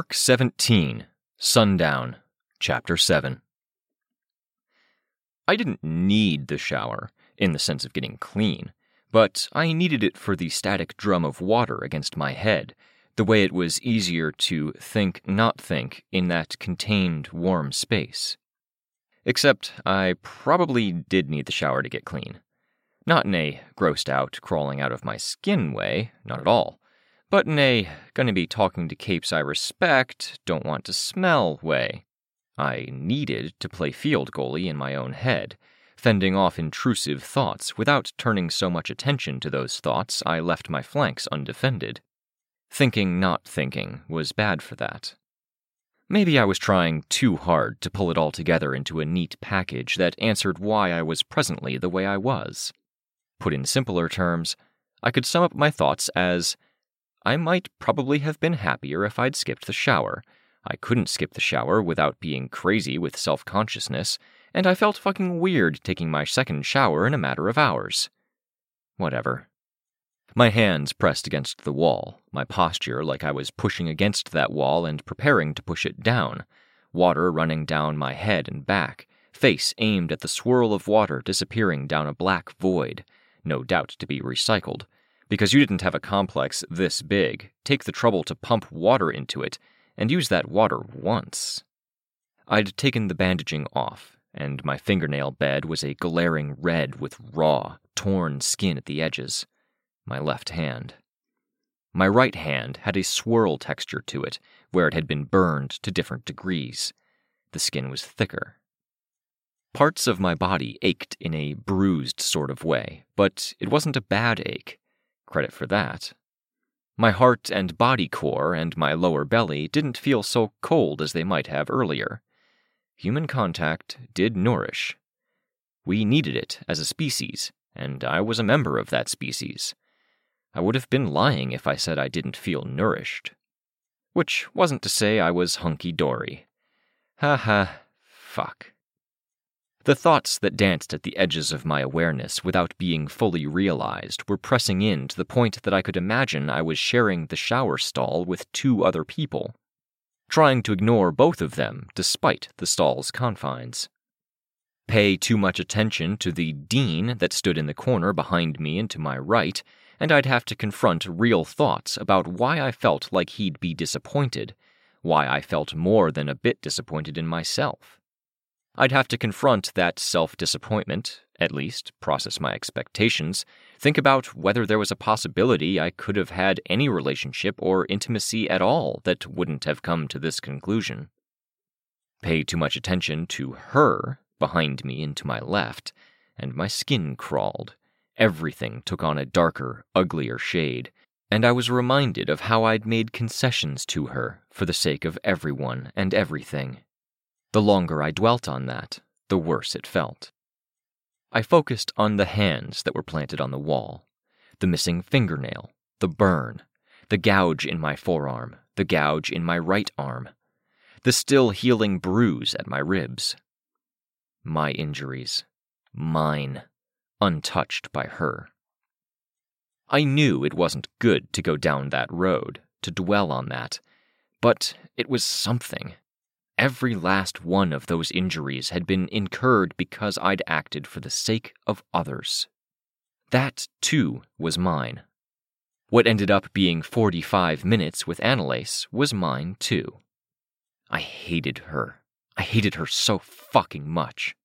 Arc 17, Sundown, Chapter 7. I didn't need the shower, in the sense of getting clean, but I needed it for the static drum of water against my head, the way it was easier to think not think in that contained warm space. Except I probably did need the shower to get clean. Not in a grossed out, crawling out of my skin way, not at all but a gonna be talking to capes I respect, don't want to smell way. I needed to play field goalie in my own head, fending off intrusive thoughts without turning so much attention to those thoughts I left my flanks undefended. Thinking not thinking was bad for that. Maybe I was trying too hard to pull it all together into a neat package that answered why I was presently the way I was. Put in simpler terms, I could sum up my thoughts as I might probably have been happier if I'd skipped the shower. I couldn't skip the shower without being crazy with self consciousness, and I felt fucking weird taking my second shower in a matter of hours. Whatever. My hands pressed against the wall, my posture like I was pushing against that wall and preparing to push it down, water running down my head and back, face aimed at the swirl of water disappearing down a black void, no doubt to be recycled because you didn't have a complex this big, take the trouble to pump water into it and use that water once. I'd taken the bandaging off, and my fingernail bed was a glaring red with raw, torn skin at the edges. My left hand. My right hand had a swirl texture to it, where it had been burned to different degrees. The skin was thicker. Parts of my body ached in a bruised sort of way, but it wasn't a bad ache. Credit for that. My heart and body core and my lower belly didn't feel so cold as they might have earlier. Human contact did nourish. We needed it as a species, and I was a member of that species. I would have been lying if I said I didn't feel nourished. Which wasn't to say I was hunky dory. Ha ha, fuck. The thoughts that danced at the edges of my awareness without being fully realized were pressing in to the point that I could imagine I was sharing the shower stall with two other people, trying to ignore both of them despite the stall's confines. Pay too much attention to the dean that stood in the corner behind me and to my right, and I'd have to confront real thoughts about why I felt like he'd be disappointed, why I felt more than a bit disappointed in myself. I'd have to confront that self disappointment, at least process my expectations, think about whether there was a possibility I could have had any relationship or intimacy at all that wouldn't have come to this conclusion. Pay too much attention to her behind me and to my left, and my skin crawled. Everything took on a darker, uglier shade, and I was reminded of how I'd made concessions to her for the sake of everyone and everything. The longer I dwelt on that, the worse it felt. I focused on the hands that were planted on the wall the missing fingernail, the burn, the gouge in my forearm, the gouge in my right arm, the still healing bruise at my ribs. My injuries. Mine. Untouched by her. I knew it wasn't good to go down that road, to dwell on that, but it was something. Every last one of those injuries had been incurred because I'd acted for the sake of others. That, too, was mine. What ended up being 45 minutes with Anelace was mine, too. I hated her. I hated her so fucking much.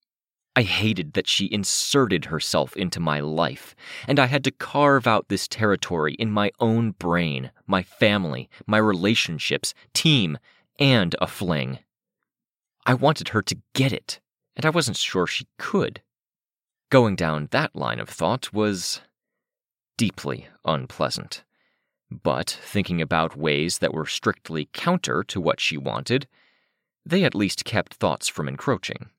I hated that she inserted herself into my life, and I had to carve out this territory in my own brain, my family, my relationships, team, and a fling. I wanted her to get it, and I wasn't sure she could. Going down that line of thought was deeply unpleasant. But thinking about ways that were strictly counter to what she wanted, they at least kept thoughts from encroaching.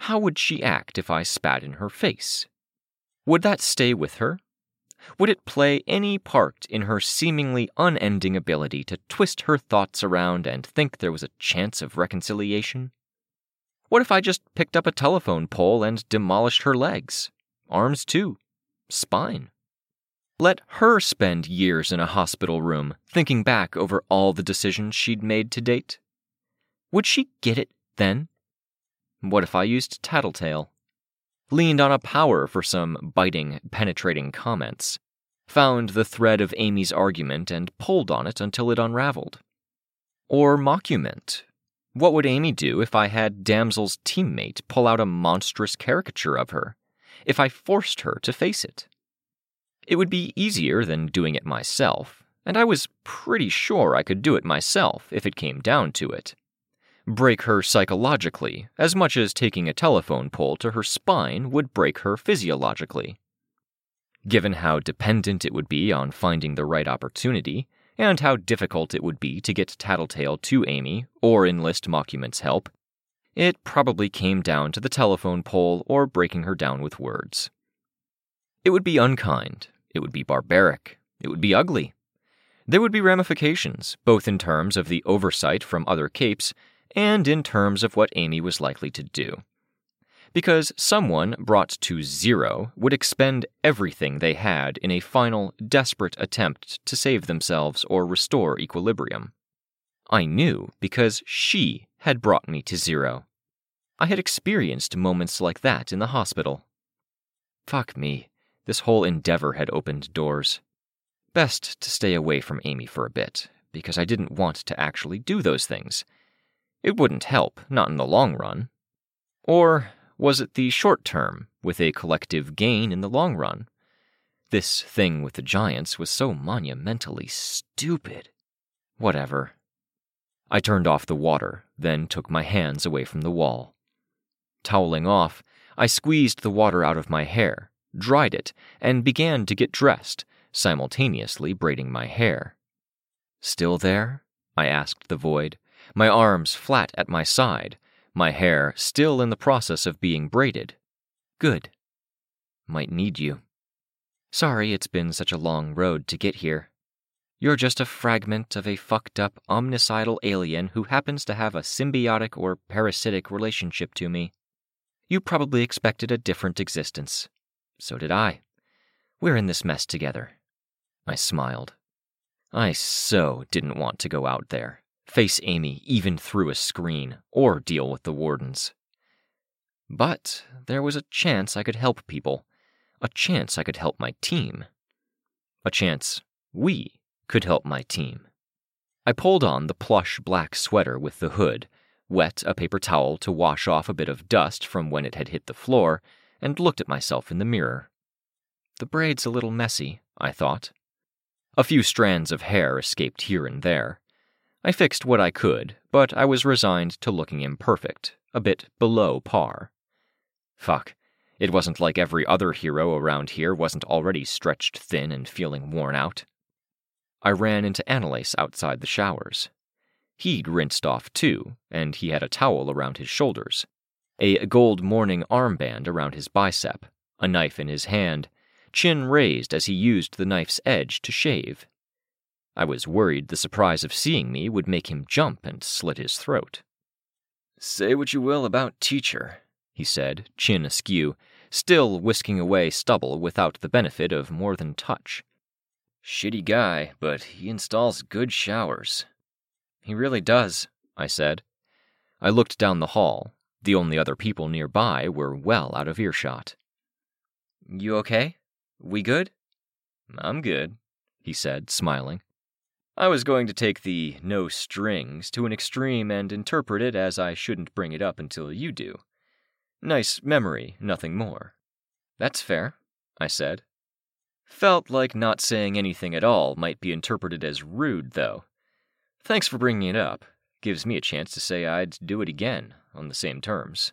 How would she act if I spat in her face? Would that stay with her? Would it play any part in her seemingly unending ability to twist her thoughts around and think there was a chance of reconciliation? What if I just picked up a telephone pole and demolished her legs? Arms too. Spine. Let her spend years in a hospital room thinking back over all the decisions she'd made to date. Would she get it then? What if I used Tattletale? Leaned on a power for some biting, penetrating comments. Found the thread of Amy's argument and pulled on it until it unraveled. Or Mockument. What would Amy do if I had Damsel's teammate pull out a monstrous caricature of her? If I forced her to face it? It would be easier than doing it myself, and I was pretty sure I could do it myself if it came down to it. Break her psychologically, as much as taking a telephone pole to her spine would break her physiologically. Given how dependent it would be on finding the right opportunity, and how difficult it would be to get Tattletale to Amy or enlist Mockument's help, it probably came down to the telephone pole or breaking her down with words. It would be unkind, it would be barbaric. It would be ugly. There would be ramifications, both in terms of the oversight from other capes and in terms of what Amy was likely to do. Because someone brought to zero would expend everything they had in a final, desperate attempt to save themselves or restore equilibrium. I knew because she had brought me to zero. I had experienced moments like that in the hospital. Fuck me. This whole endeavor had opened doors. Best to stay away from Amy for a bit, because I didn't want to actually do those things. It wouldn't help, not in the long run. Or was it the short term, with a collective gain in the long run? This thing with the giants was so monumentally stupid. Whatever. I turned off the water, then took my hands away from the wall. Toweling off, I squeezed the water out of my hair, dried it, and began to get dressed, simultaneously braiding my hair. Still there? I asked the void, my arms flat at my side, my hair still in the process of being braided. Good. Might need you. Sorry it's been such a long road to get here. You're just a fragment of a fucked up omnicidal alien who happens to have a symbiotic or parasitic relationship to me. You probably expected a different existence. So did I. We're in this mess together. I smiled. I so didn't want to go out there, face Amy even through a screen, or deal with the wardens. But there was a chance I could help people, a chance I could help my team, a chance we could help my team. I pulled on the plush black sweater with the hood, wet a paper towel to wash off a bit of dust from when it had hit the floor, and looked at myself in the mirror. The braid's a little messy, I thought. A few strands of hair escaped here and there. I fixed what I could, but I was resigned to looking imperfect, a bit below par. Fuck, it wasn't like every other hero around here wasn't already stretched thin and feeling worn out. I ran into Anelace outside the showers. He'd rinsed off too, and he had a towel around his shoulders, a gold mourning armband around his bicep, a knife in his hand, chin raised as he used the knife's edge to shave. I was worried the surprise of seeing me would make him jump and slit his throat. Say what you will about Teacher, he said, chin askew, still whisking away stubble without the benefit of more than touch. Shitty guy, but he installs good showers. He really does, I said. I looked down the hall, the only other people nearby were well out of earshot. You okay? We good? I'm good, he said, smiling. I was going to take the no strings to an extreme and interpret it as I shouldn't bring it up until you do. Nice memory, nothing more. That's fair, I said. Felt like not saying anything at all might be interpreted as rude, though. Thanks for bringing it up. Gives me a chance to say I'd do it again, on the same terms.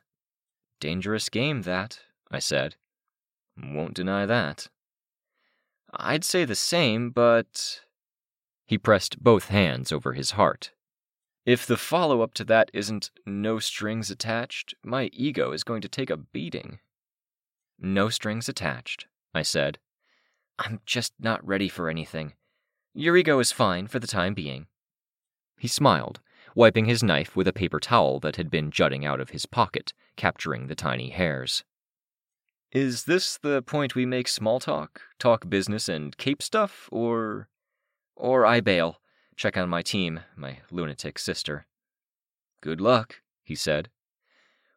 Dangerous game, that, I said. Won't deny that. I'd say the same, but. He pressed both hands over his heart. If the follow up to that isn't no strings attached, my ego is going to take a beating. No strings attached, I said. I'm just not ready for anything. Your ego is fine for the time being. He smiled, wiping his knife with a paper towel that had been jutting out of his pocket, capturing the tiny hairs. Is this the point we make small talk, talk business and cape stuff, or. Or I bail, check on my team, my lunatic sister? Good luck, he said.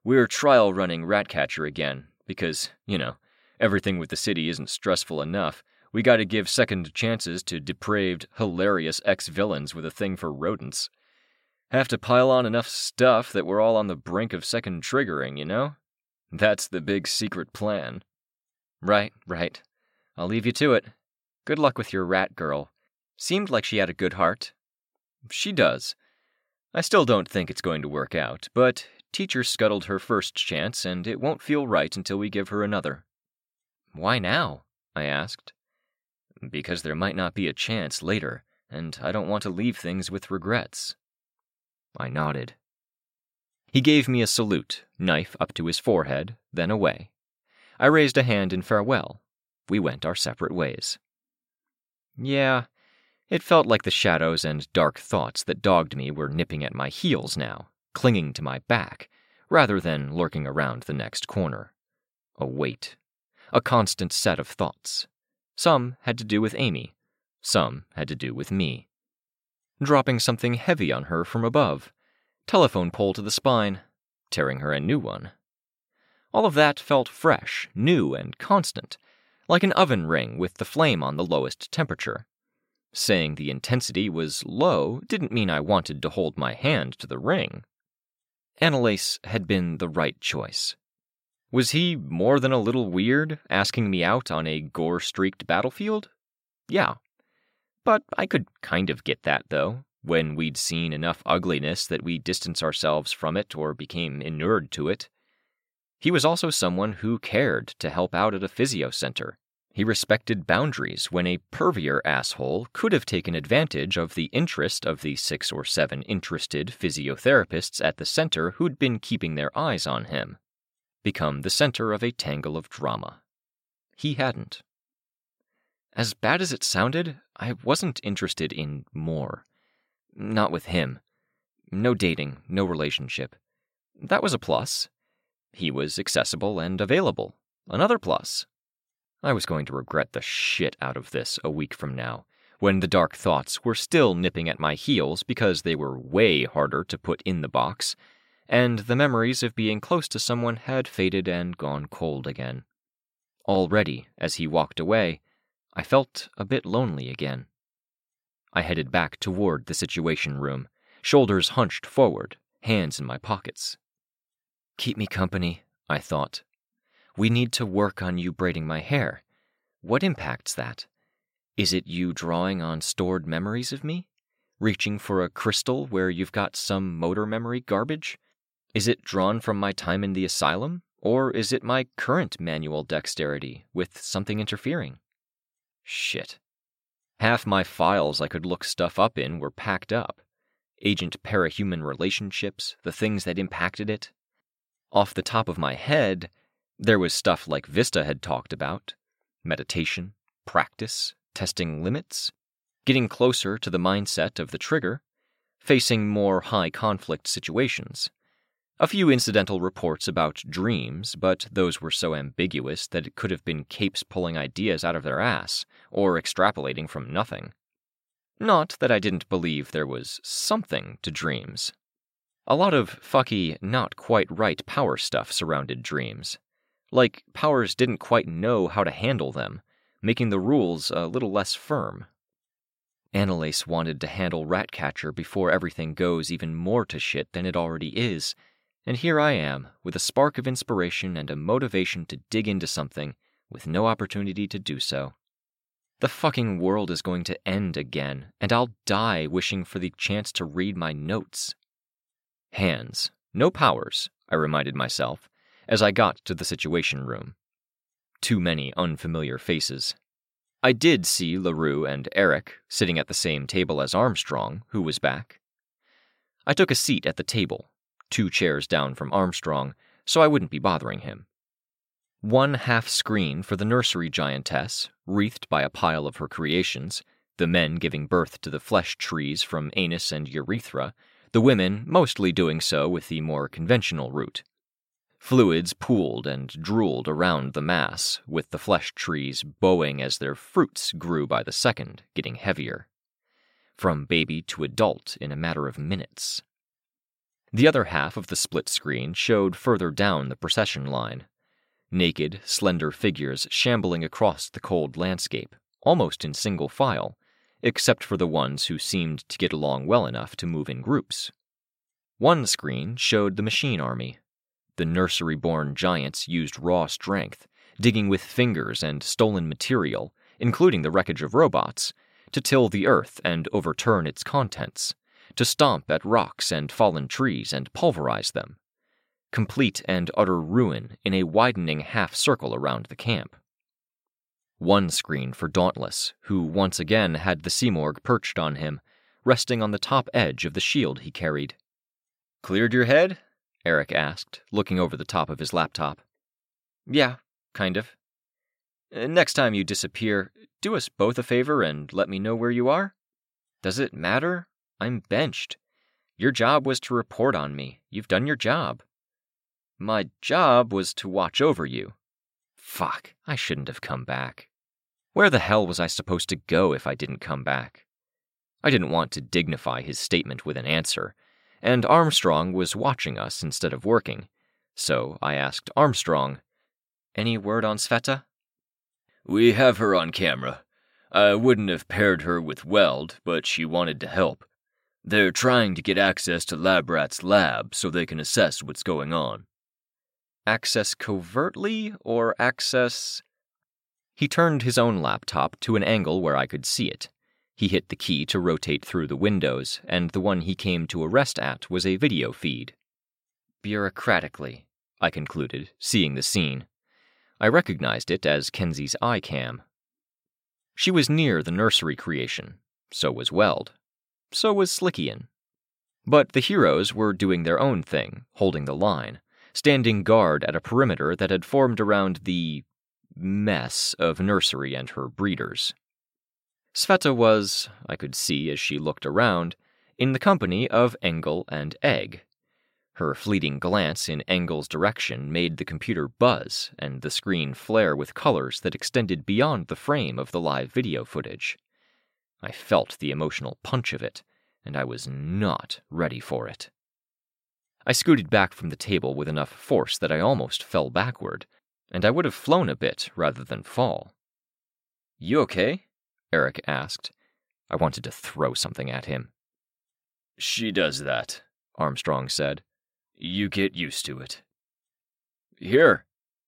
We're trial running Ratcatcher again, because, you know, everything with the city isn't stressful enough. We gotta give second chances to depraved, hilarious ex villains with a thing for rodents. Have to pile on enough stuff that we're all on the brink of second triggering, you know? That's the big secret plan. Right, right. I'll leave you to it. Good luck with your rat girl. Seemed like she had a good heart. She does. I still don't think it's going to work out, but teacher scuttled her first chance, and it won't feel right until we give her another. Why now? I asked. Because there might not be a chance later, and I don't want to leave things with regrets. I nodded. He gave me a salute, knife up to his forehead, then away. I raised a hand in farewell. We went our separate ways. Yeah, it felt like the shadows and dark thoughts that dogged me were nipping at my heels now, clinging to my back, rather than lurking around the next corner. A weight. A constant set of thoughts. Some had to do with Amy. Some had to do with me. Dropping something heavy on her from above telephone pole to the spine, tearing her a new one. All of that felt fresh, new, and constant, like an oven ring with the flame on the lowest temperature. Saying the intensity was low didn't mean I wanted to hold my hand to the ring. Anelace had been the right choice. Was he more than a little weird, asking me out on a gore streaked battlefield? Yeah. But I could kind of get that, though when we'd seen enough ugliness that we distanced ourselves from it or became inured to it. He was also someone who cared to help out at a physio center. He respected boundaries when a pervier asshole could have taken advantage of the interest of the six or seven interested physiotherapists at the center who'd been keeping their eyes on him. Become the center of a tangle of drama. He hadn't. As bad as it sounded, I wasn't interested in more. Not with him. No dating, no relationship. That was a plus. He was accessible and available. Another plus. I was going to regret the shit out of this a week from now, when the dark thoughts were still nipping at my heels because they were way harder to put in the box, and the memories of being close to someone had faded and gone cold again. Already, as he walked away, I felt a bit lonely again. I headed back toward the Situation Room, shoulders hunched forward, hands in my pockets. Keep me company, I thought. We need to work on you braiding my hair. What impacts that? Is it you drawing on stored memories of me? Reaching for a crystal where you've got some motor memory garbage? Is it drawn from my time in the asylum? Or is it my current manual dexterity with something interfering? Shit. Half my files I could look stuff up in were packed up agent parahuman relationships, the things that impacted it. Off the top of my head, there was stuff like Vista had talked about meditation, practice, testing limits, getting closer to the mindset of the trigger, facing more high conflict situations. A few incidental reports about dreams, but those were so ambiguous that it could have been capes pulling ideas out of their ass, or extrapolating from nothing. Not that I didn't believe there was something to dreams. A lot of fucky, not quite right power stuff surrounded dreams. Like powers didn't quite know how to handle them, making the rules a little less firm. Anelace wanted to handle Ratcatcher before everything goes even more to shit than it already is, and here I am, with a spark of inspiration and a motivation to dig into something, with no opportunity to do so. The fucking world is going to end again, and I'll die wishing for the chance to read my notes. Hands, no powers, I reminded myself, as I got to the situation room. Too many unfamiliar faces. I did see LaRue and Eric sitting at the same table as Armstrong, who was back. I took a seat at the table, two chairs down from Armstrong, so I wouldn't be bothering him. One half screen for the nursery giantess, wreathed by a pile of her creations, the men giving birth to the flesh trees from anus and urethra, the women mostly doing so with the more conventional route. Fluids pooled and drooled around the mass, with the flesh trees bowing as their fruits grew by the second, getting heavier. From baby to adult in a matter of minutes. The other half of the split screen showed further down the procession line. Naked, slender figures shambling across the cold landscape, almost in single file, except for the ones who seemed to get along well enough to move in groups. One screen showed the machine army. The nursery born giants used raw strength, digging with fingers and stolen material, including the wreckage of robots, to till the earth and overturn its contents, to stomp at rocks and fallen trees and pulverize them. Complete and utter ruin in a widening half circle around the camp. One screen for Dauntless, who once again had the Simurgh perched on him, resting on the top edge of the shield he carried. Cleared your head? Eric asked, looking over the top of his laptop. Yeah, kind of. Uh, next time you disappear, do us both a favor and let me know where you are. Does it matter? I'm benched. Your job was to report on me. You've done your job. My job was to watch over you. Fuck, I shouldn't have come back. Where the hell was I supposed to go if I didn't come back? I didn't want to dignify his statement with an answer, and Armstrong was watching us instead of working, so I asked Armstrong, Any word on Sveta? We have her on camera. I wouldn't have paired her with Weld, but she wanted to help. They're trying to get access to Labrat's lab so they can assess what's going on. Access covertly or access he turned his own laptop to an angle where I could see it. He hit the key to rotate through the windows, and the one he came to arrest at was a video feed. Bureaucratically, I concluded, seeing the scene. I recognized it as Kenzie's iCam. She was near the nursery creation. So was Weld. So was Slickian. But the heroes were doing their own thing, holding the line, standing guard at a perimeter that had formed around the mess of nursery and her breeders. Sveta was, I could see as she looked around, in the company of Engel and Egg. Her fleeting glance in Engel's direction made the computer buzz and the screen flare with colors that extended beyond the frame of the live video footage. I felt the emotional punch of it, and I was not ready for it. I scooted back from the table with enough force that I almost fell backward, and I would have flown a bit rather than fall. You okay? Eric asked. I wanted to throw something at him. She does that, Armstrong said. You get used to it. Here,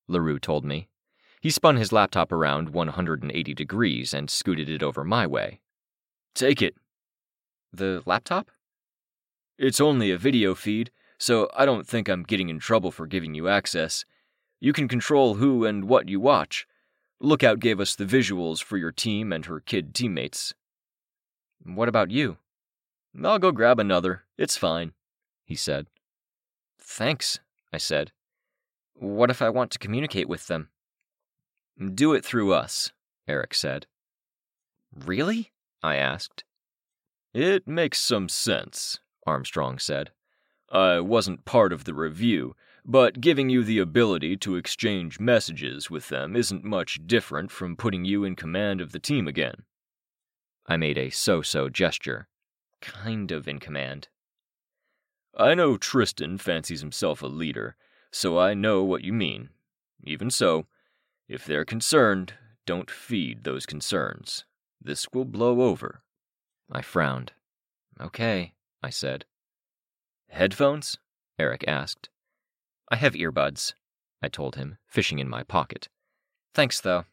LaRue told me. He spun his laptop around 180 degrees and scooted it over my way. Take it. The laptop? It's only a video feed, so I don't think I'm getting in trouble for giving you access. You can control who and what you watch. Lookout gave us the visuals for your team and her kid teammates. What about you? I'll go grab another. It's fine, he said. Thanks, I said. What if I want to communicate with them? Do it through us, Eric said. Really? I asked. It makes some sense, Armstrong said. I wasn't part of the review, but giving you the ability to exchange messages with them isn't much different from putting you in command of the team again. I made a so so gesture. Kind of in command. I know Tristan fancies himself a leader, so I know what you mean. Even so, if they're concerned, don't feed those concerns. This will blow over. I frowned. Okay, I said. Headphones? Eric asked. I have earbuds, I told him, fishing in my pocket. Thanks, though.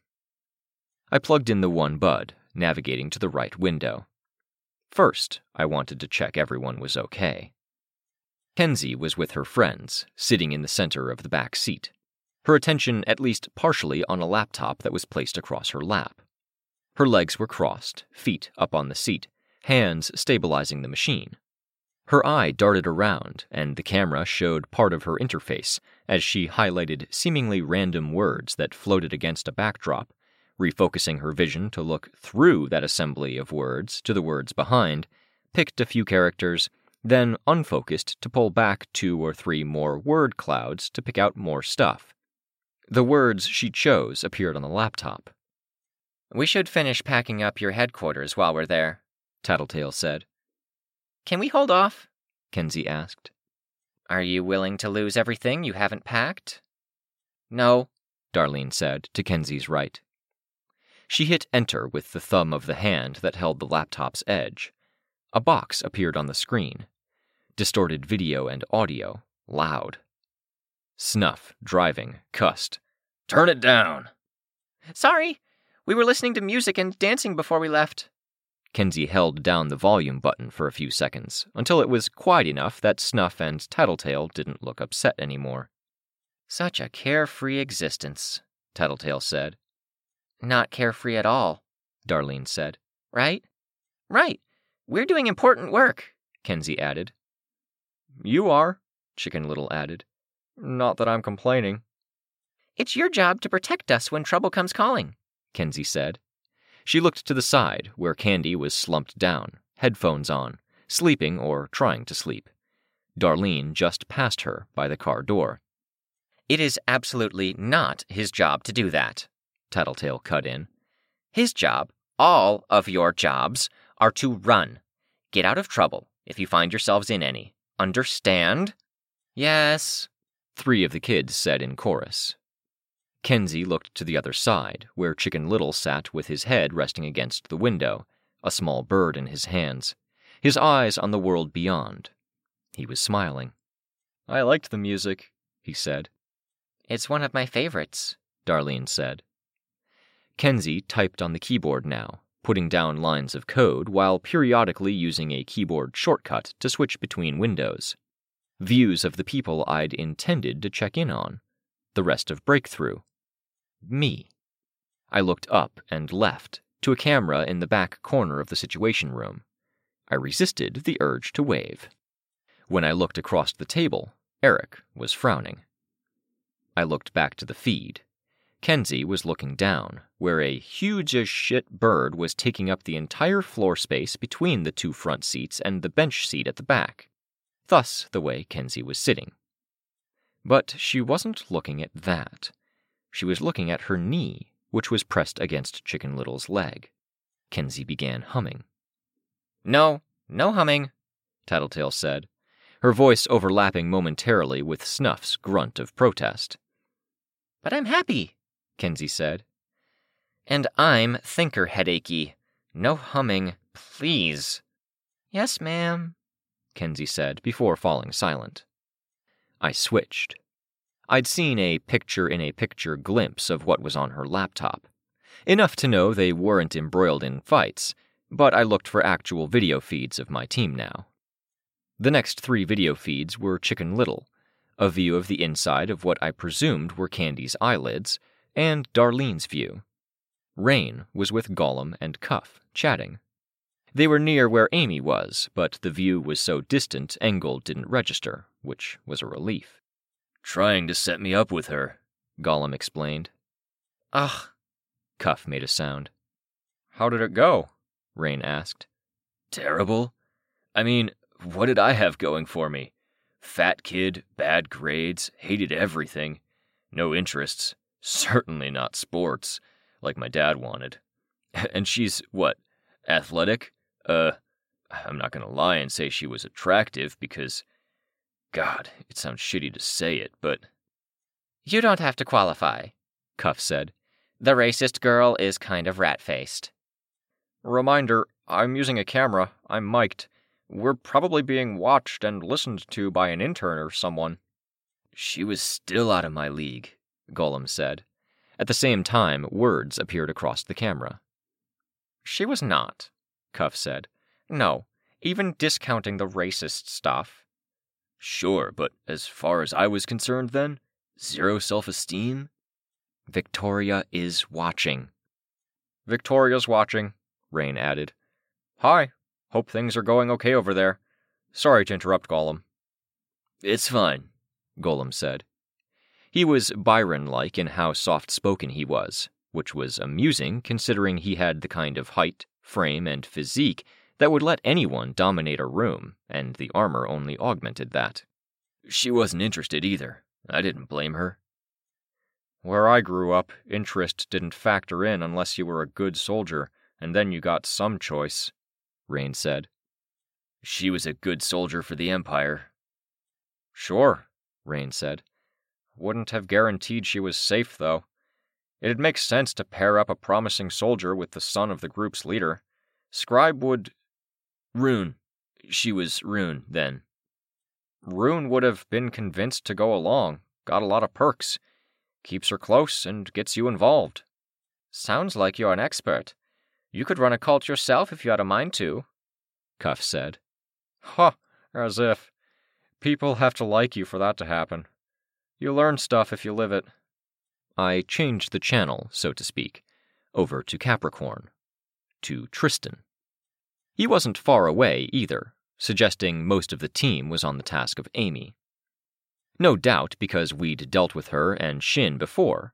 I plugged in the one bud, navigating to the right window. First, I wanted to check everyone was okay. Kenzie was with her friends, sitting in the center of the back seat, her attention at least partially on a laptop that was placed across her lap. Her legs were crossed, feet up on the seat, hands stabilizing the machine. Her eye darted around, and the camera showed part of her interface as she highlighted seemingly random words that floated against a backdrop, refocusing her vision to look through that assembly of words to the words behind, picked a few characters, then unfocused to pull back two or three more word clouds to pick out more stuff. The words she chose appeared on the laptop. We should finish packing up your headquarters while we're there, Tattletale said. Can we hold off? Kenzie asked. Are you willing to lose everything you haven't packed? No, Darlene said to Kenzie's right. She hit enter with the thumb of the hand that held the laptop's edge. A box appeared on the screen. Distorted video and audio, loud. Snuff, driving, cussed. Turn it down. Sorry, we were listening to music and dancing before we left. Kenzie held down the volume button for a few seconds, until it was quiet enough that Snuff and Tattletale didn't look upset anymore. Such a carefree existence, Tattletale said. Not carefree at all, Darlene said. Right? Right. We're doing important work, Kenzie added. You are, Chicken Little added. Not that I'm complaining. It's your job to protect us when trouble comes calling, Kenzie said. She looked to the side, where Candy was slumped down, headphones on, sleeping or trying to sleep. Darlene just passed her by the car door. It is absolutely not his job to do that, Tattletale cut in. His job, all of your jobs, are to run. Get out of trouble if you find yourselves in any. Understand? Yes, three of the kids said in chorus. Kenzie looked to the other side, where Chicken Little sat with his head resting against the window, a small bird in his hands, his eyes on the world beyond. He was smiling. I liked the music, he said. It's one of my favorites, Darlene said. Kenzie typed on the keyboard now, putting down lines of code while periodically using a keyboard shortcut to switch between windows. Views of the people I'd intended to check in on, the rest of Breakthrough. Me. I looked up and left, to a camera in the back corner of the Situation Room. I resisted the urge to wave. When I looked across the table, Eric was frowning. I looked back to the feed. Kenzie was looking down, where a huge as shit bird was taking up the entire floor space between the two front seats and the bench seat at the back, thus the way Kenzie was sitting. But she wasn't looking at that. She was looking at her knee, which was pressed against Chicken Little's leg. Kenzie began humming. No, no humming, Tattletale said, her voice overlapping momentarily with Snuff's grunt of protest. But I'm happy, Kenzie said. And I'm thinker headachy. No humming, please. Yes, ma'am, Kenzie said before falling silent. I switched. I'd seen a picture in a picture glimpse of what was on her laptop. Enough to know they weren't embroiled in fights, but I looked for actual video feeds of my team now. The next three video feeds were Chicken Little, a view of the inside of what I presumed were Candy's eyelids, and Darlene's view. Rain was with Golem and Cuff, chatting. They were near where Amy was, but the view was so distant Engel didn't register, which was a relief. Trying to set me up with her, Golem explained. Ugh. Cuff made a sound. How did it go? Rain asked. Terrible. I mean, what did I have going for me? Fat kid, bad grades, hated everything. No interests. Certainly not sports, like my dad wanted. And she's, what, athletic? Uh, I'm not gonna lie and say she was attractive because. God, it sounds shitty to say it, but. You don't have to qualify, Cuff said. The racist girl is kind of rat faced. Reminder I'm using a camera. I'm mic'd. We're probably being watched and listened to by an intern or someone. She was still out of my league, Golem said. At the same time, words appeared across the camera. She was not, Cuff said. No, even discounting the racist stuff. Sure, but as far as I was concerned then, zero self esteem? Victoria is watching. Victoria's watching, Rain added. Hi. Hope things are going okay over there. Sorry to interrupt, Golem. It's fine, Golem said. He was Byron like in how soft spoken he was, which was amusing considering he had the kind of height, frame, and physique that would let anyone dominate a room, and the armor only augmented that. She wasn't interested either. I didn't blame her. Where I grew up, interest didn't factor in unless you were a good soldier, and then you got some choice, Rain said. She was a good soldier for the Empire. Sure, Rain said. Wouldn't have guaranteed she was safe, though. It'd make sense to pair up a promising soldier with the son of the group's leader. Scribe would. Rune. She was Rune, then. Rune would have been convinced to go along, got a lot of perks. Keeps her close and gets you involved. Sounds like you're an expert. You could run a cult yourself if you had a mind to, Cuff said. Huh, as if. People have to like you for that to happen. You learn stuff if you live it. I changed the channel, so to speak, over to Capricorn, to Tristan. He wasn't far away either, suggesting most of the team was on the task of Amy. No doubt because we'd dealt with her and Shin before.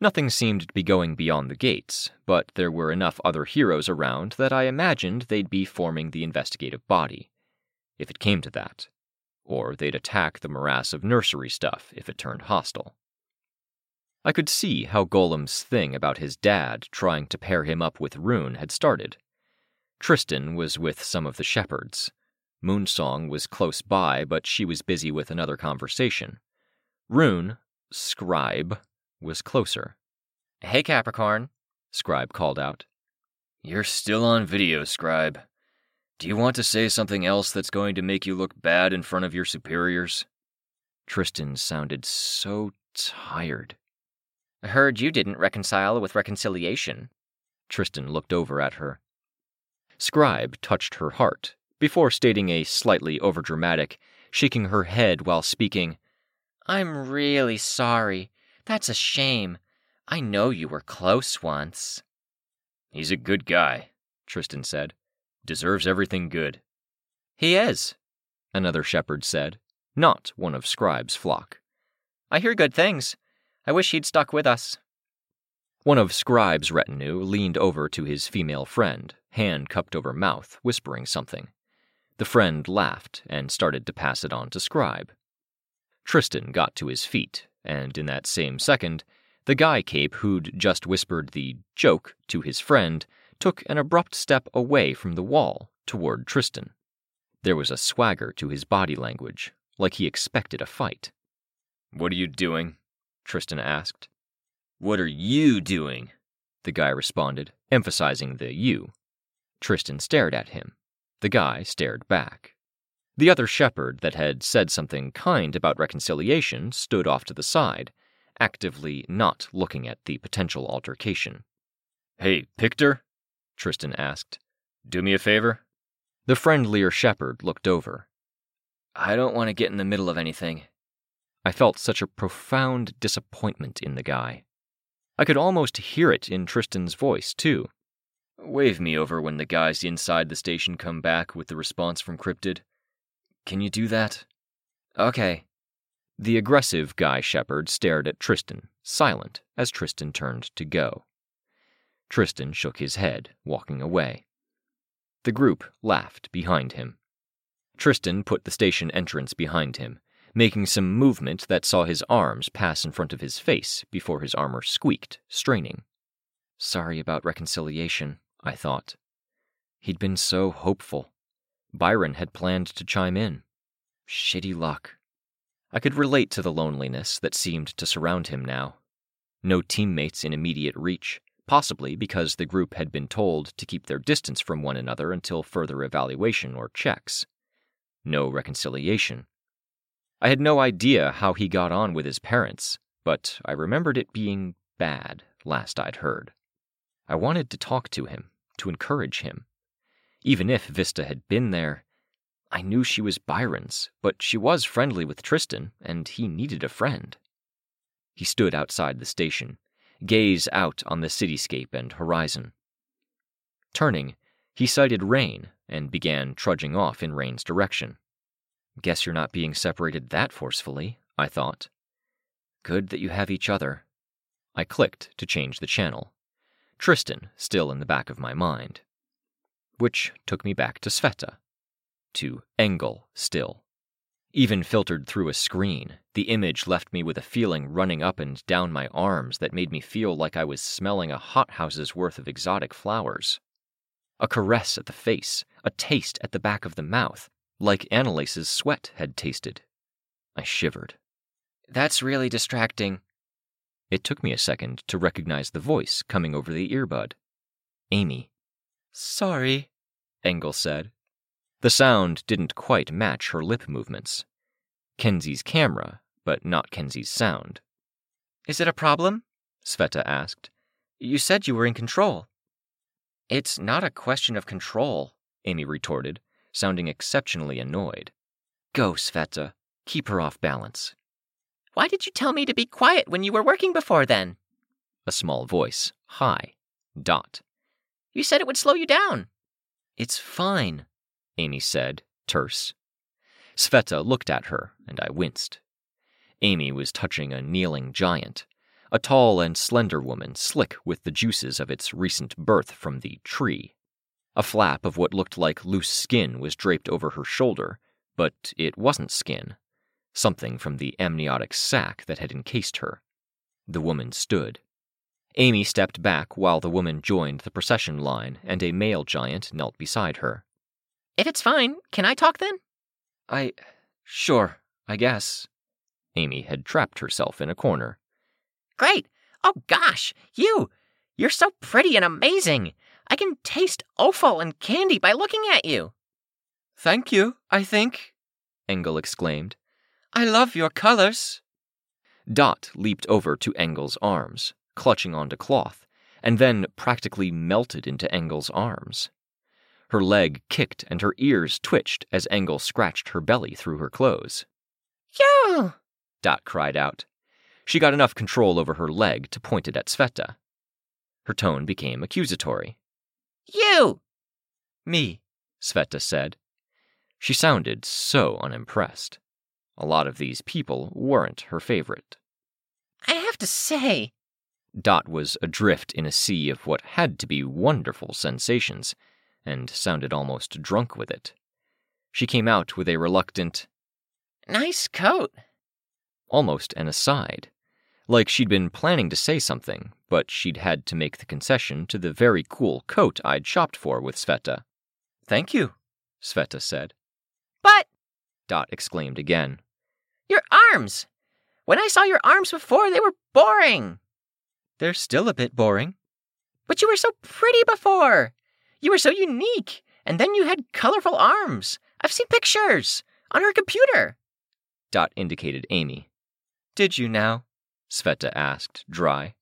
Nothing seemed to be going beyond the gates, but there were enough other heroes around that I imagined they'd be forming the investigative body, if it came to that. Or they'd attack the morass of nursery stuff if it turned hostile. I could see how Golem's thing about his dad trying to pair him up with Rune had started. Tristan was with some of the shepherds. Moonsong was close by, but she was busy with another conversation. Rune, Scribe, was closer. Hey, Capricorn, Scribe called out. You're still on video, Scribe. Do you want to say something else that's going to make you look bad in front of your superiors? Tristan sounded so tired. I heard you didn't reconcile with reconciliation. Tristan looked over at her. Scribe touched her heart, before stating a slightly overdramatic, shaking her head while speaking, I'm really sorry. That's a shame. I know you were close once. He's a good guy, Tristan said. Deserves everything good. He is, another shepherd said, not one of Scribe's flock. I hear good things. I wish he'd stuck with us. One of Scribe's retinue leaned over to his female friend, hand cupped over mouth, whispering something. The friend laughed and started to pass it on to Scribe. Tristan got to his feet, and in that same second, the guy cape who'd just whispered the joke to his friend took an abrupt step away from the wall toward Tristan. There was a swagger to his body language, like he expected a fight. What are you doing? Tristan asked. What are you doing? The guy responded, emphasizing the you. Tristan stared at him. The guy stared back. The other shepherd that had said something kind about reconciliation stood off to the side, actively not looking at the potential altercation. Hey, Pictor? Tristan asked. Do me a favor? The friendlier shepherd looked over. I don't want to get in the middle of anything. I felt such a profound disappointment in the guy. I could almost hear it in Tristan's voice, too. Wave me over when the guys inside the station come back with the response from Cryptid. Can you do that? Okay. The aggressive guy Shepard stared at Tristan, silent, as Tristan turned to go. Tristan shook his head, walking away. The group laughed behind him. Tristan put the station entrance behind him, making some movement that saw his arms pass in front of his face before his armor squeaked, straining. Sorry about reconciliation, I thought. He'd been so hopeful. Byron had planned to chime in. Shitty luck. I could relate to the loneliness that seemed to surround him now. No teammates in immediate reach, possibly because the group had been told to keep their distance from one another until further evaluation or checks. No reconciliation. I had no idea how he got on with his parents, but I remembered it being bad last I'd heard. I wanted to talk to him, to encourage him. Even if Vista had been there, I knew she was Byron's, but she was friendly with Tristan, and he needed a friend. He stood outside the station, gaze out on the cityscape and horizon. Turning, he sighted Rain and began trudging off in Rain's direction. Guess you're not being separated that forcefully, I thought. Good that you have each other. I clicked to change the channel. Tristan still in the back of my mind. Which took me back to Sveta. To Engel still. Even filtered through a screen, the image left me with a feeling running up and down my arms that made me feel like I was smelling a hothouse's worth of exotic flowers. A caress at the face, a taste at the back of the mouth, like Anelace's sweat had tasted. I shivered. That's really distracting. It took me a second to recognize the voice coming over the earbud. Amy. Sorry, Engel said, the sound didn't quite match her lip movements. Kenzie's camera, but not Kenzie's sound. Is it a problem? Sveta asked. You said you were in control. It's not a question of control, Amy retorted, sounding exceptionally annoyed. Go, Sveta. Keep her off balance. Why did you tell me to be quiet when you were working before then? A small voice. Hi. Dot. You said it would slow you down. It's fine, Amy said, terse. Sveta looked at her, and I winced. Amy was touching a kneeling giant, a tall and slender woman, slick with the juices of its recent birth from the tree. A flap of what looked like loose skin was draped over her shoulder, but it wasn't skin. Something from the amniotic sac that had encased her. The woman stood. Amy stepped back while the woman joined the procession line, and a male giant knelt beside her. If it's fine, can I talk then? I. Sure, I guess. Amy had trapped herself in a corner. Great! Oh gosh, you! You're so pretty and amazing! I can taste offal and candy by looking at you. Thank you, I think, Engel exclaimed. I love your colors. Dot leaped over to Engel's arms, clutching onto cloth, and then practically melted into Engel's arms. Her leg kicked and her ears twitched as Engel scratched her belly through her clothes. You! Dot cried out. She got enough control over her leg to point it at Sveta. Her tone became accusatory. You! Me, Sveta said. She sounded so unimpressed. A lot of these people weren't her favorite. I have to say. Dot was adrift in a sea of what had to be wonderful sensations and sounded almost drunk with it. She came out with a reluctant, Nice coat. Almost an aside. Like she'd been planning to say something, but she'd had to make the concession to the very cool coat I'd shopped for with Sveta. Thank you, Sveta said. But. Dot exclaimed again. Your arms! When I saw your arms before, they were boring. They're still a bit boring. But you were so pretty before. You were so unique, and then you had colorful arms. I've seen pictures on her computer. Dot indicated Amy. Did you now? Sveta asked, dry.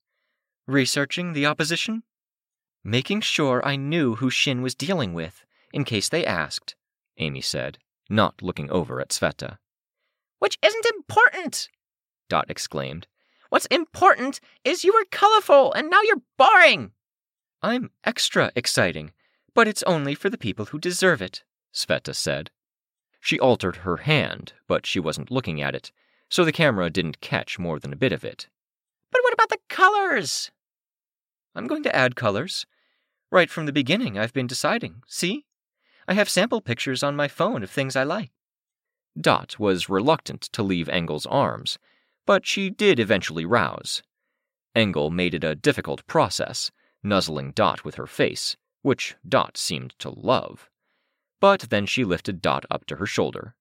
Researching the opposition? Making sure I knew who Shin was dealing with, in case they asked, Amy said, not looking over at Sveta. Which isn't important, Dot exclaimed. What's important is you were colorful and now you're boring. I'm extra exciting, but it's only for the people who deserve it, Sveta said. She altered her hand, but she wasn't looking at it, so the camera didn't catch more than a bit of it. But what about the colors? I'm going to add colors. Right from the beginning, I've been deciding. See? I have sample pictures on my phone of things I like. Dot was reluctant to leave Engel's arms, but she did eventually rouse. Engel made it a difficult process, nuzzling Dot with her face, which Dot seemed to love. But then she lifted Dot up to her shoulder.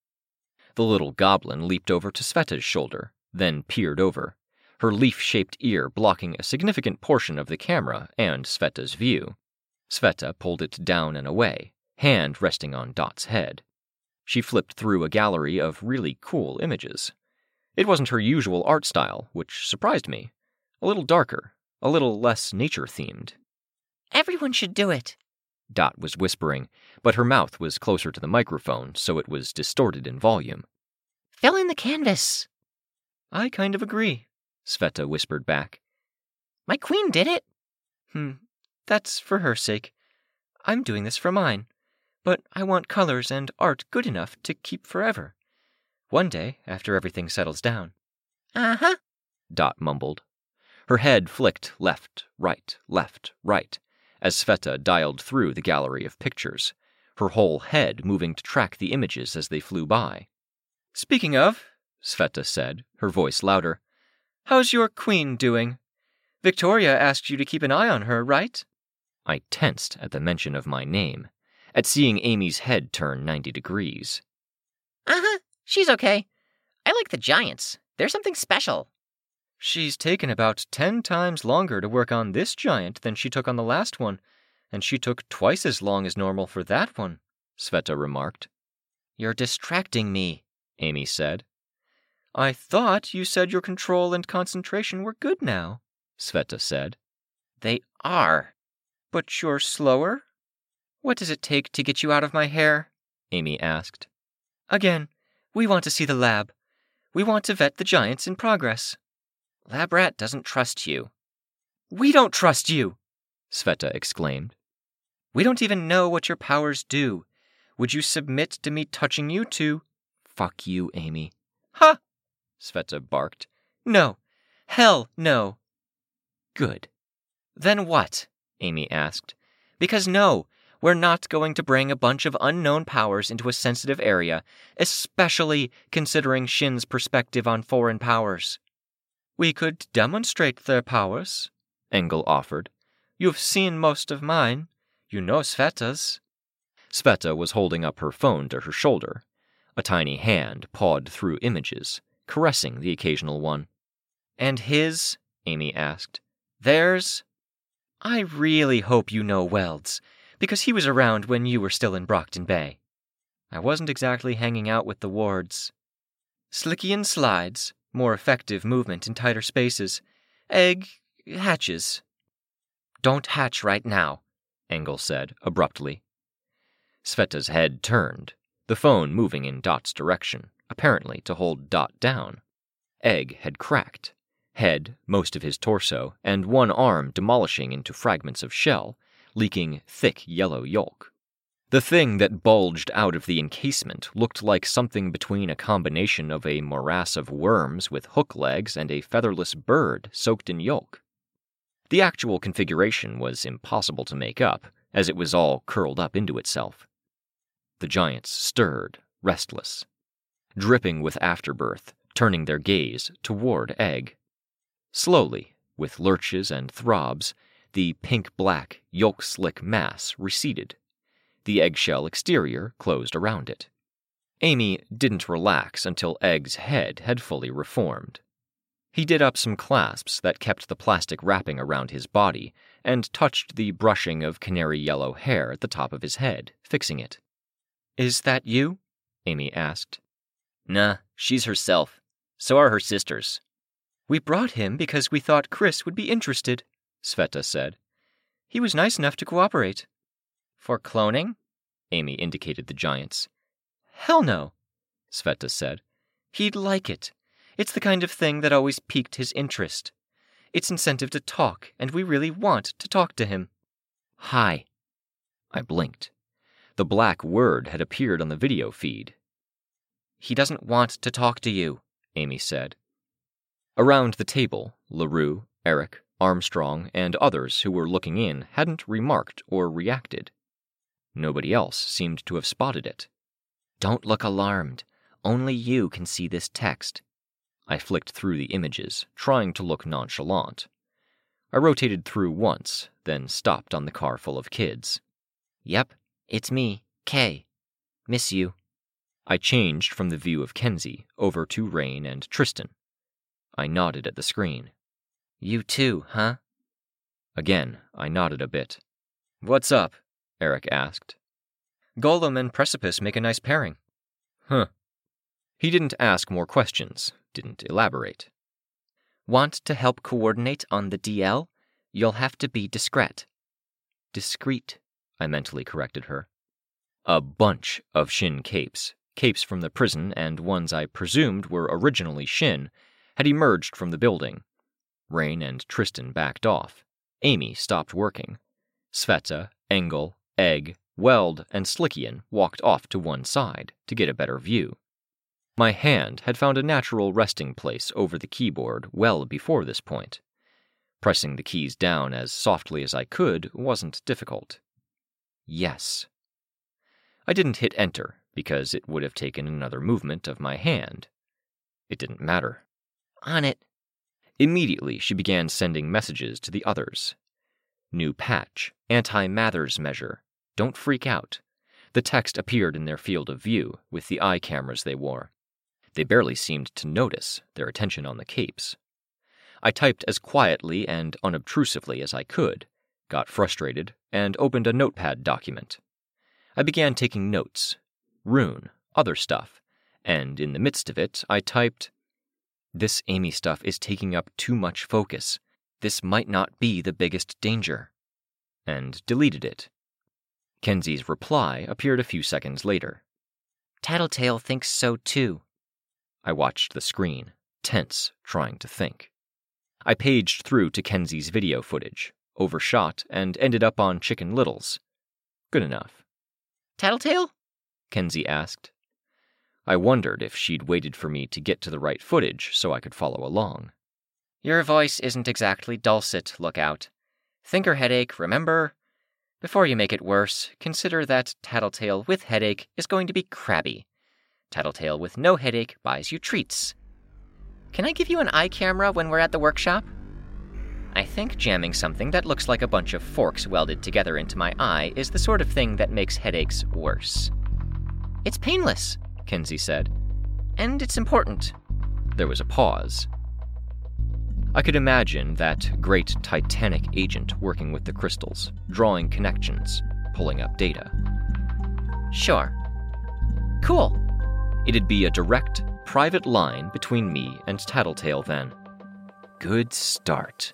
The little goblin leaped over to Sveta's shoulder, then peered over, her leaf shaped ear blocking a significant portion of the camera and Sveta's view. Sveta pulled it down and away, hand resting on Dot's head. She flipped through a gallery of really cool images. It wasn't her usual art style, which surprised me. A little darker, a little less nature themed. Everyone should do it, Dot was whispering, but her mouth was closer to the microphone, so it was distorted in volume. Fill in the canvas. I kind of agree, Sveta whispered back. My queen did it. Hmm, that's for her sake. I'm doing this for mine. But I want colors and art good enough to keep forever. One day, after everything settles down. Uh huh, Dot mumbled. Her head flicked left, right, left, right, as Sveta dialed through the gallery of pictures, her whole head moving to track the images as they flew by. Speaking of, Sveta said, her voice louder, how's your queen doing? Victoria asked you to keep an eye on her, right? I tensed at the mention of my name, at seeing Amy's head turn 90 degrees. uh huh. She's okay. I like the giants. They're something special. She's taken about ten times longer to work on this giant than she took on the last one, and she took twice as long as normal for that one, Sveta remarked. You're distracting me, Amy said. I thought you said your control and concentration were good now, Sveta said. They are. But you're slower? What does it take to get you out of my hair? Amy asked. Again, we want to see the lab. We want to vet the giants in progress. Labrat doesn't trust you. We don't trust you, Sveta exclaimed. We don't even know what your powers do. Would you submit to me touching you to. Fuck you, Amy. Ha! Sveta barked. No. Hell no. Good. Then what? Amy asked. Because no, we're not going to bring a bunch of unknown powers into a sensitive area, especially considering Shin's perspective on foreign powers. We could demonstrate their powers, Engel offered. You've seen most of mine. You know Sveta's. Sveta was holding up her phone to her shoulder. A tiny hand pawed through images, caressing the occasional one. And his? Amy asked. Theirs? I really hope you know Welds, because he was around when you were still in Brockton Bay. I wasn't exactly hanging out with the wards. Slickian slides, more effective movement in tighter spaces. Egg hatches. Don't hatch right now, Engel said abruptly. Sveta's head turned, the phone moving in Dot's direction, apparently to hold Dot down. Egg had cracked. Head, most of his torso, and one arm demolishing into fragments of shell, leaking thick yellow yolk. The thing that bulged out of the encasement looked like something between a combination of a morass of worms with hook legs and a featherless bird soaked in yolk. The actual configuration was impossible to make up, as it was all curled up into itself. The giants stirred, restless, dripping with afterbirth, turning their gaze toward Egg. Slowly, with lurches and throbs, the pink black, yolk slick mass receded. The eggshell exterior closed around it. Amy didn't relax until Egg's head had fully reformed. He did up some clasps that kept the plastic wrapping around his body and touched the brushing of canary yellow hair at the top of his head, fixing it. Is that you? Amy asked. Nah, she's herself. So are her sisters. We brought him because we thought Chris would be interested, Sveta said. He was nice enough to cooperate. For cloning? Amy indicated the giants. Hell no, Sveta said. He'd like it. It's the kind of thing that always piqued his interest. It's incentive to talk, and we really want to talk to him. Hi. I blinked. The black word had appeared on the video feed. He doesn't want to talk to you, Amy said. Around the table, LaRue, Eric, Armstrong, and others who were looking in hadn't remarked or reacted. Nobody else seemed to have spotted it. Don't look alarmed. Only you can see this text. I flicked through the images, trying to look nonchalant. I rotated through once, then stopped on the car full of kids. Yep, it's me, Kay. Miss you. I changed from the view of Kenzie over to Rain and Tristan. I nodded at the screen. You too, huh? Again, I nodded a bit. What's up? Eric asked. Golem and Precipice make a nice pairing. Huh. He didn't ask more questions, didn't elaborate. Want to help coordinate on the DL? You'll have to be discreet. Discreet, I mentally corrected her. A bunch of Shin capes, capes from the prison and ones I presumed were originally Shin, had emerged from the building. Rain and Tristan backed off. Amy stopped working. Sveta, Engel, Egg, Weld, and Slickian walked off to one side to get a better view. My hand had found a natural resting place over the keyboard well before this point. Pressing the keys down as softly as I could wasn't difficult. Yes. I didn't hit enter because it would have taken another movement of my hand. It didn't matter. On it. Immediately, she began sending messages to the others. New patch, anti Mathers measure, don't freak out. The text appeared in their field of view with the eye cameras they wore. They barely seemed to notice, their attention on the capes. I typed as quietly and unobtrusively as I could, got frustrated, and opened a notepad document. I began taking notes rune, other stuff, and in the midst of it, I typed, This Amy stuff is taking up too much focus. This might not be the biggest danger. And deleted it. Kenzie's reply appeared a few seconds later. Tattletale thinks so too. I watched the screen, tense, trying to think. I paged through to Kenzie's video footage, overshot, and ended up on Chicken Little's. Good enough. Tattletale? Kenzie asked. I wondered if she'd waited for me to get to the right footage so I could follow along. Your voice isn't exactly dulcet, look out. Thinker headache, remember? Before you make it worse, consider that Tattletale with headache is going to be crabby. Tattletale with no headache buys you treats. Can I give you an eye camera when we're at the workshop? I think jamming something that looks like a bunch of forks welded together into my eye is the sort of thing that makes headaches worse. It's painless, Kenzie said. And it's important. There was a pause. I could imagine that great Titanic agent working with the crystals, drawing connections, pulling up data. Sure. Cool. It'd be a direct, private line between me and Tattletale then. Good start.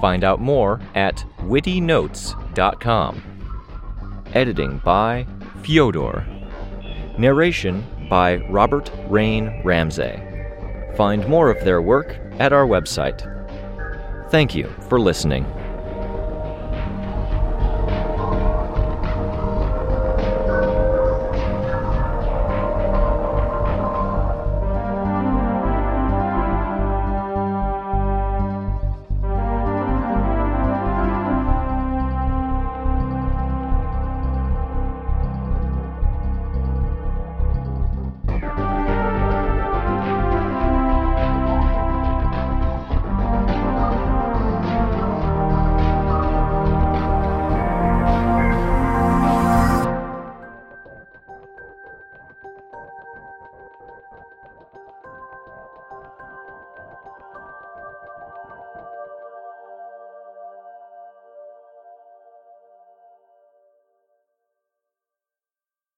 Find out more at wittynotes.com. Editing by Fyodor. Narration by Robert Rain Ramsey. Find more of their work at our website. Thank you for listening.